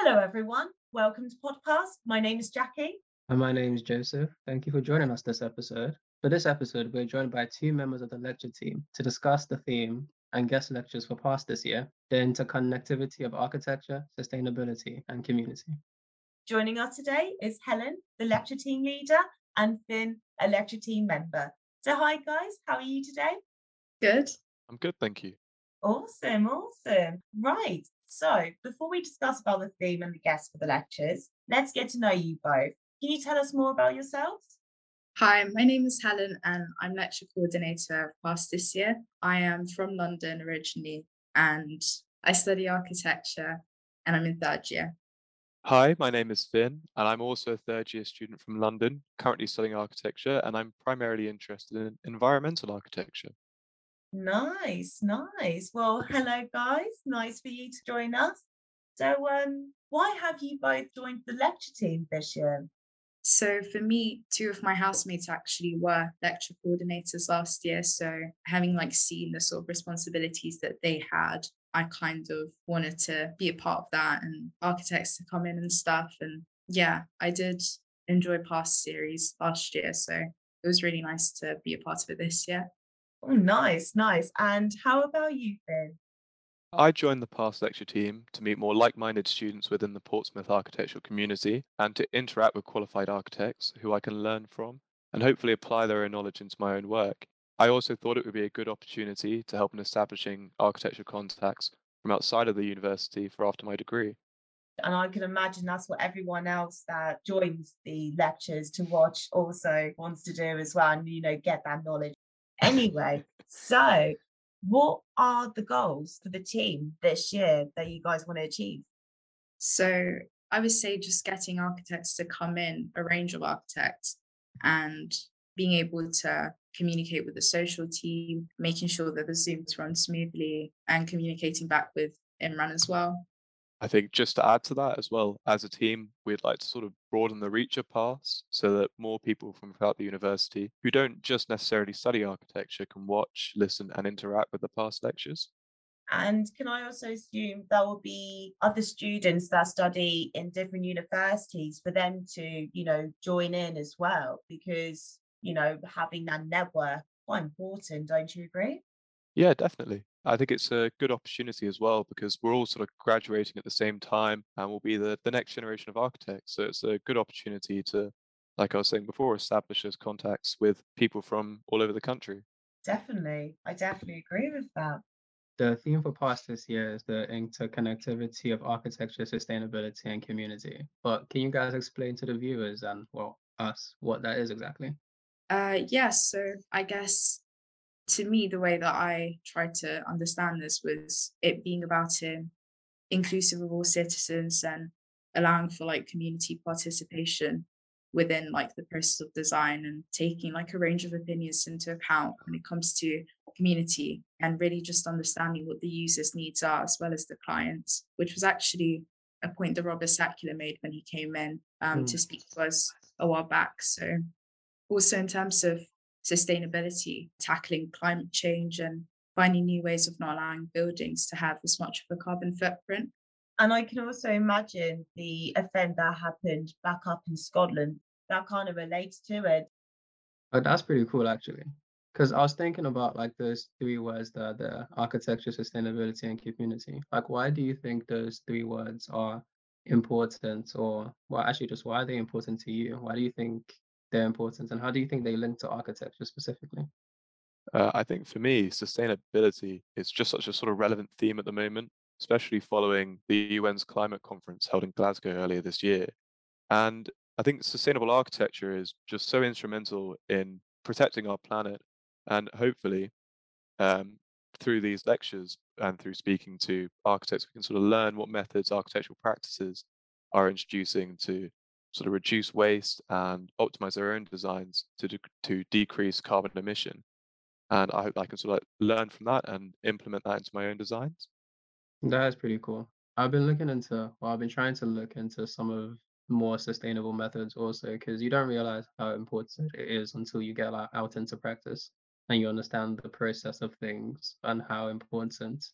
Hello, everyone. Welcome to podcast. My name is Jackie. And my name is Joseph. Thank you for joining us this episode. For this episode, we're joined by two members of the lecture team to discuss the theme and guest lectures for PASS this year, the interconnectivity of architecture, sustainability, and community. Joining us today is Helen, the lecture team leader, and Finn, a lecture team member. So, hi guys, how are you today? Good. I'm good, thank you. Awesome, awesome. Right. So, before we discuss about the theme and the guests for the lectures, let's get to know you both. Can you tell us more about yourselves? Hi, my name is Helen and I'm lecture coordinator PASS this year. I am from London originally and I study architecture and I'm in third year. Hi, my name is Finn, and I'm also a third year student from London, currently studying architecture, and I'm primarily interested in environmental architecture. Nice, nice. Well, hello guys. Nice for you to join us. So, um, why have you both joined the lecture team this year? So for me, two of my housemates actually were lecture coordinators last year. So having like seen the sort of responsibilities that they had, I kind of wanted to be a part of that and architects to come in and stuff. And yeah, I did enjoy PASS series last year. So it was really nice to be a part of it this year. Oh, nice, nice. And how about you, Finn? I joined the PASS lecture team to meet more like minded students within the Portsmouth architectural community and to interact with qualified architects who I can learn from and hopefully apply their own knowledge into my own work. I also thought it would be a good opportunity to help in establishing architecture contacts from outside of the university for after my degree. And I can imagine that's what everyone else that joins the lectures to watch also wants to do as well, and you know, get that knowledge. Anyway, so what are the goals for the team this year that you guys want to achieve? So I would say just getting architects to come in, a range of architects, and being able to communicate with the social team, making sure that the Zooms run smoothly, and communicating back with Imran as well. I think just to add to that as well, as a team, we'd like to sort of broaden the reach of PASS so that more people from throughout the university who don't just necessarily study architecture can watch, listen, and interact with the PASS lectures. And can I also assume there will be other students that study in different universities for them to, you know, join in as well? Because, you know, having that network quite important, don't you agree? Yeah, definitely. I think it's a good opportunity as well because we're all sort of graduating at the same time and we'll be the, the next generation of architects. So it's a good opportunity to, like I was saying before, establish those contacts with people from all over the country. Definitely. I definitely agree with that. The theme for PASS this year is the interconnectivity of architecture, sustainability, and community. But can you guys explain to the viewers and, well, us what that is exactly? Uh, yes. Yeah, so I guess to me, the way that I tried to understand this was it being about it inclusive of all citizens and allowing for like community participation within like the process of design and taking like a range of opinions into account when it comes to community and really just understanding what the users needs are as well as the clients which was actually a point that robert sakula made when he came in um, mm. to speak to us a while back so also in terms of sustainability, tackling climate change, and finding new ways of not allowing buildings to have as much of a carbon footprint. And I can also imagine the event that happened back up in Scotland that kind of relates to it. Oh, that's pretty cool, actually. Because I was thinking about like those three words that the architecture, sustainability, and community. Like, why do you think those three words are important, or well, actually, just why are they important to you? Why do you think their importance, and how do you think they link to architecture specifically? Uh, I think for me, sustainability is just such a sort of relevant theme at the moment, especially following the UN's climate conference held in Glasgow earlier this year. And I think sustainable architecture is just so instrumental in protecting our planet. And hopefully, um, through these lectures and through speaking to architects, we can sort of learn what methods architectural practices are introducing to sort of reduce waste and optimize their own designs to de- to decrease carbon emission. And I hope I can sort of like learn from that and implement that into my own designs. That is pretty cool. I've been looking into, well, I've been trying to look into some of more sustainable methods also because you don't realize how important it is until you get like, out into practice and you understand the process of things and how important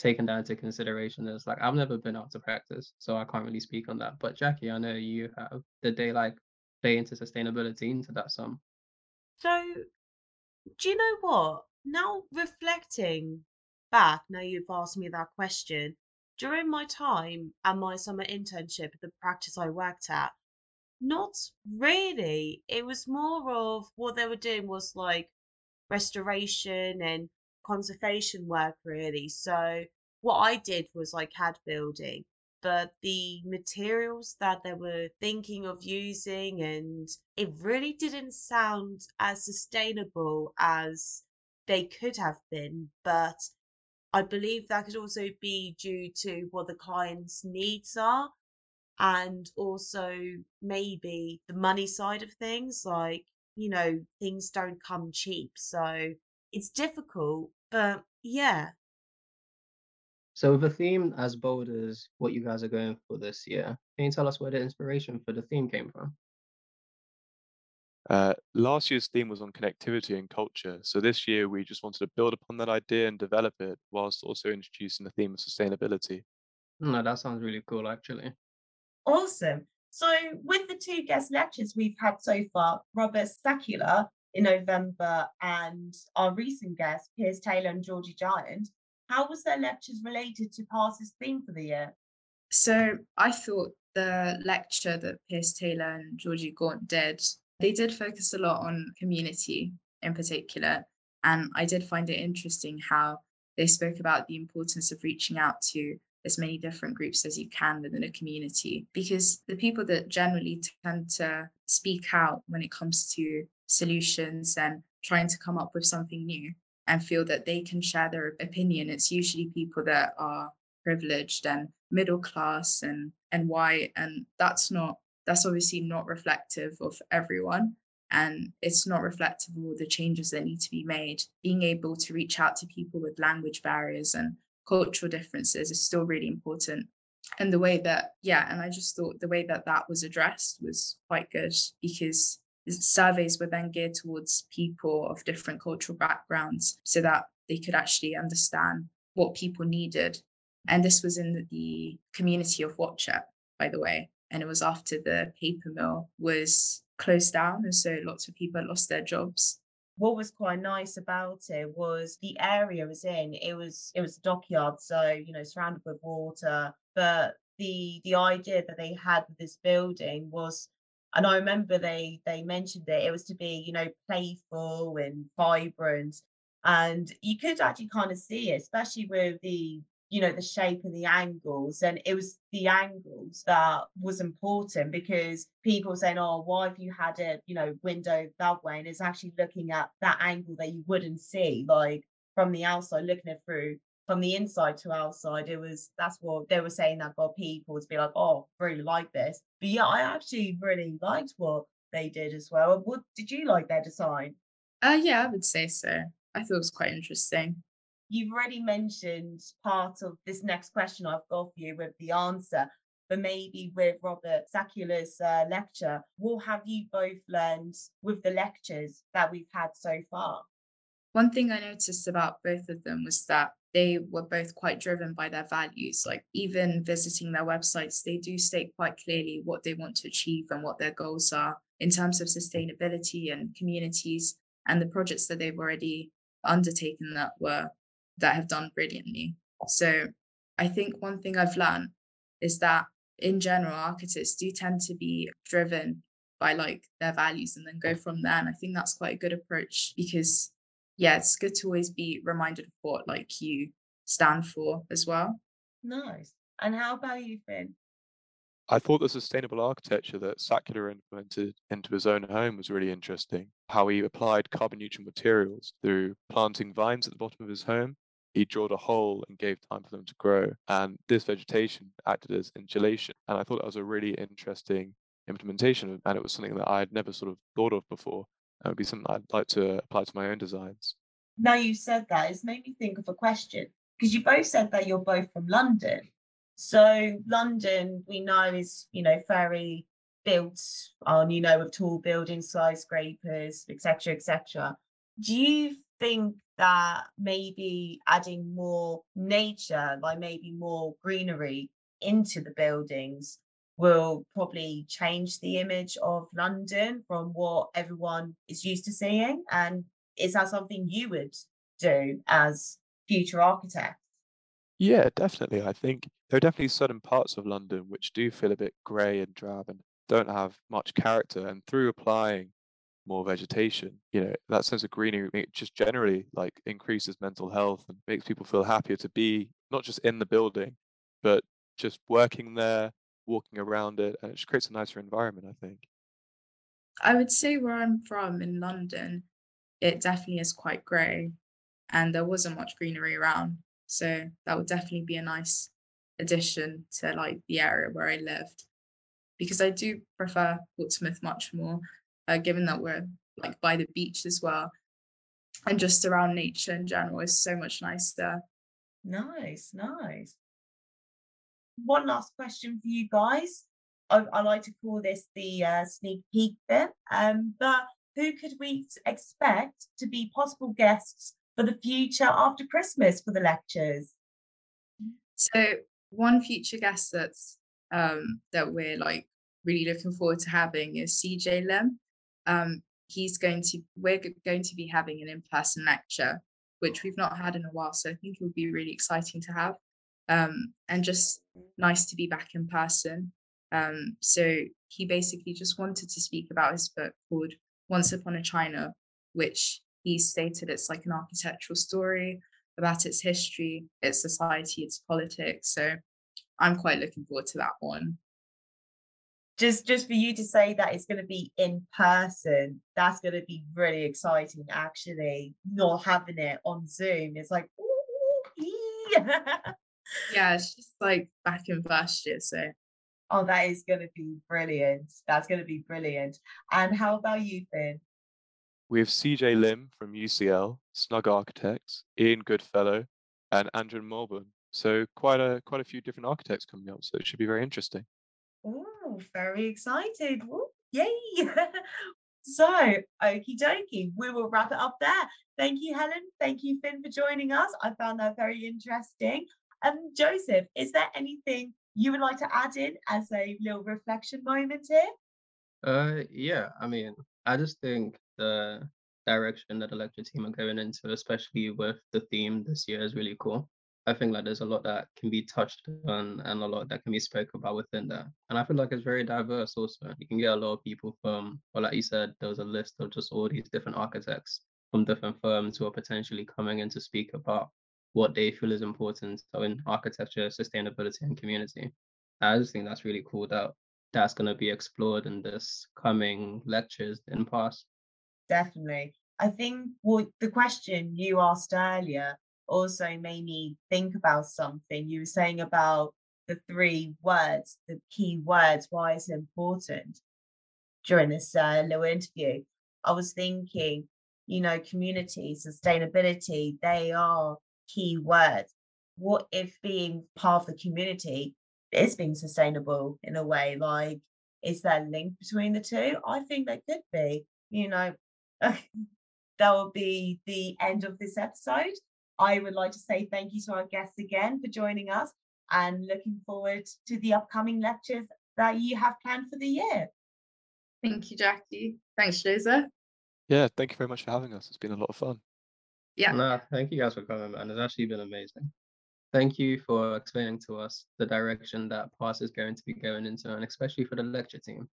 taken that into consideration is like I've never been out to practice, so I can't really speak on that. But Jackie, I know you have. Did they like play into sustainability into that some? So, do you know what? Now reflecting back, now you've asked me that question, during my time and my summer internship at the practice I worked at, not really. It was more of what they were doing was like restoration and conservation work really. So what I did was like CAD building, but the materials that they were thinking of using and it really didn't sound as sustainable as they could have been. But I believe that could also be due to what the client's needs are and also maybe the money side of things like you know things don't come cheap so it's difficult but yeah So with a theme as bold as what you guys are going for this year, can you tell us where the inspiration for the theme came from? Uh, last year's theme was on connectivity and culture. So this year we just wanted to build upon that idea and develop it whilst also introducing the theme of sustainability. No, that sounds really cool actually. awesome so with the two guest lectures we've had so far robert sakula in november and our recent guests piers taylor and georgie Gaunt how was their lectures related to PASS's theme for the year So I thought the lecture that Piers Taylor and Georgie Gaunt did, they did focus a lot on community in particular. And I did find it interesting how they spoke about the importance of reaching out to as many different groups as you can within a community because the people that generally tend to speak out when it comes to solutions and trying to come up with something new and feel that they can share their opinion. It's usually people that are privileged and middle class and and white and that's not that's obviously not reflective of everyone and it's not reflective of all the changes that need to be made. Being able to reach out to people with language barriers and cultural differences is still really important and the way that yeah and i just thought the way that that was addressed was quite good because surveys were then geared towards people of different cultural backgrounds so that they could actually understand what people needed. And this was in the community of Watchet, by the way and it was after the paper mill was closed down and so lots of people lost their jobs. What was quite nice about it was the area was in it was it was a dockyard so you know surrounded with water but the the idea that they had this building was and i remember they they mentioned it it was to be you know playful and vibrant and you could actually kind of see it especially with the you know the shape and the angles and it was the angles that was important because people saying oh why have you had a you know window that way? And it's actually looking at that angle that you wouldn't see like from the outside looking it through from the inside to outside it was that's what they were saying that got people to be like oh really like this. But yeah i actually really liked what they did as well. What did you like their design? Uh yeah i would say so. I thought it was quite interesting. You've already mentioned part of this next question I've got for you with the answer, but maybe with Robert Sakula's uh, lecture, what have you both learned with the lectures that we've had so far? One thing I noticed about both of them was that they were both quite driven by their values. Like, even visiting their websites, they do state quite clearly what they want to achieve and what their goals are in terms of sustainability and communities and the projects that they've already undertaken that were that have done brilliantly. So I think one thing I've learned is that in general, architects do tend to be driven by like their values and then go from there. And I think that's quite a good approach because yeah, it's good to always be reminded of what like you stand for as well. Nice. And how about you, Finn? I thought the sustainable architecture that Sakula implemented into his own home was really interesting. How he applied carbon neutral materials through planting vines at the bottom of his home he drilled a hole and gave time for them to grow. And this vegetation acted as insulation. And I thought that was a really interesting implementation. And it was something that I had never sort of thought of before. It would be something I'd like to apply to my own designs. Now you said that, it's made me think of a question because you both said that you're both from London. So London, we know is, you know, very built on, you know, with tall buildings, skyscrapers, etc., etc. Do you think that maybe adding more nature, like maybe more greenery into the buildings will probably change the image of London from what everyone is used to seeing? And is that something you would do as future architect? Yeah, definitely. I think there are definitely certain parts of London which do feel a bit grey and drab and don't have much character. And through applying more vegetation, you know, that sense of greenery it just generally like increases mental health and makes people feel happier to be not just in the building, but just working there, walking around it, and it just creates a nicer environment, I think. I would say where I'm from in London, it definitely is quite grey and there wasn't much greenery around. So that would definitely be a nice addition to like the area where I lived. Because I do prefer Portsmouth much more uh, given that we're like by the beach as well. And just around nature in general is so much nicer. Nice, nice. One last question for you guys. I, I like to call this the uh, sneak peek bit. Um, but who could we expect to be possible guests for the future after Christmas for the lectures? So one future guest that's um, that we're like really looking forward to having is CJ Lim um, he's going to we're going to be having an in-person lecture which we've not had in a while so i think it would be really exciting to have um, and just nice to be back in person. Um, so he basically just wanted to speak about his book called once upon a china which he stated it's like an architectural story about its history its society its politics. So i'm quite looking forward to that one. Just just for you to say that it's going to be in person that's going to be really exciting actually not having it on zoom. It's like yeah it's just like back in first year so oh that is going to be brilliant that's going to be brilliant and how about you finn we have cj lim from ucl snug architects ian goodfellow and andrew Mulburn. so quite a quite a few different architects coming up so it should be very interesting Oh, very excited. Ooh, yay. so, okie dokie, we will wrap it up there. Thank you, Helen. Thank you, Finn, for joining us. I found that very interesting. Um, Joseph, is there anything you would like to add in as a little reflection moment here? Uh, yeah, I mean, I just think the direction that the lecture team are going into, especially with the theme this year, is really cool. I think like there's a lot that can be touched on and a lot that can be spoken about within that. And I feel like it's very diverse also. You can get a lot of people from, well, like you said, there was a list of just all these different architects from different firms who are potentially coming in to speak about what they feel is important so in architecture, sustainability, and community. I just think that's really cool that that's going to be explored in this coming lectures in PASS. Definitely. I think well, the question you asked earlier also made me think about something. You were saying about the three words, the key words, why it's important during this uh, little interview. I was thinking, you know, community, sustainability, they are key words. What if being part of the community is being sustainable in a way? Like, is there a link between the two? I think there could be. You know, that will be the end of this episode. I would like to say thank you to our guests again for joining us and looking forward to the upcoming lectures that you have planned for the year. Thank you, Jackie. Thanks, Joseph. Yeah, thank you very much for having us. It's been a lot of fun. Yeah. No, thank you guys for coming, man. It's actually been amazing. Thank you for explaining to us the direction that PASS is going to be going into, and especially for the lecture team.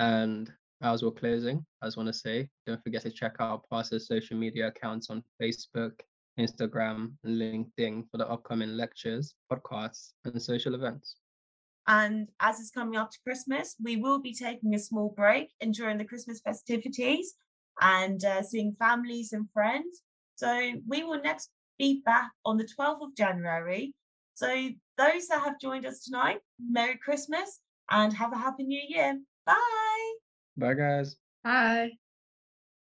And as we're closing, I just want to say, don't forget to check out PASS's social media accounts on Facebook, Instagram, and LinkedIn for the upcoming lectures, podcasts, and social events. And as it's coming up to Christmas, we will be taking a small break enjoying the Christmas festivities and uh, seeing families and friends. So we will next be back on the 12th of January. So those that have joined us tonight, Merry Christmas and have a Happy New Year. Bye. Bye, guys. Bye.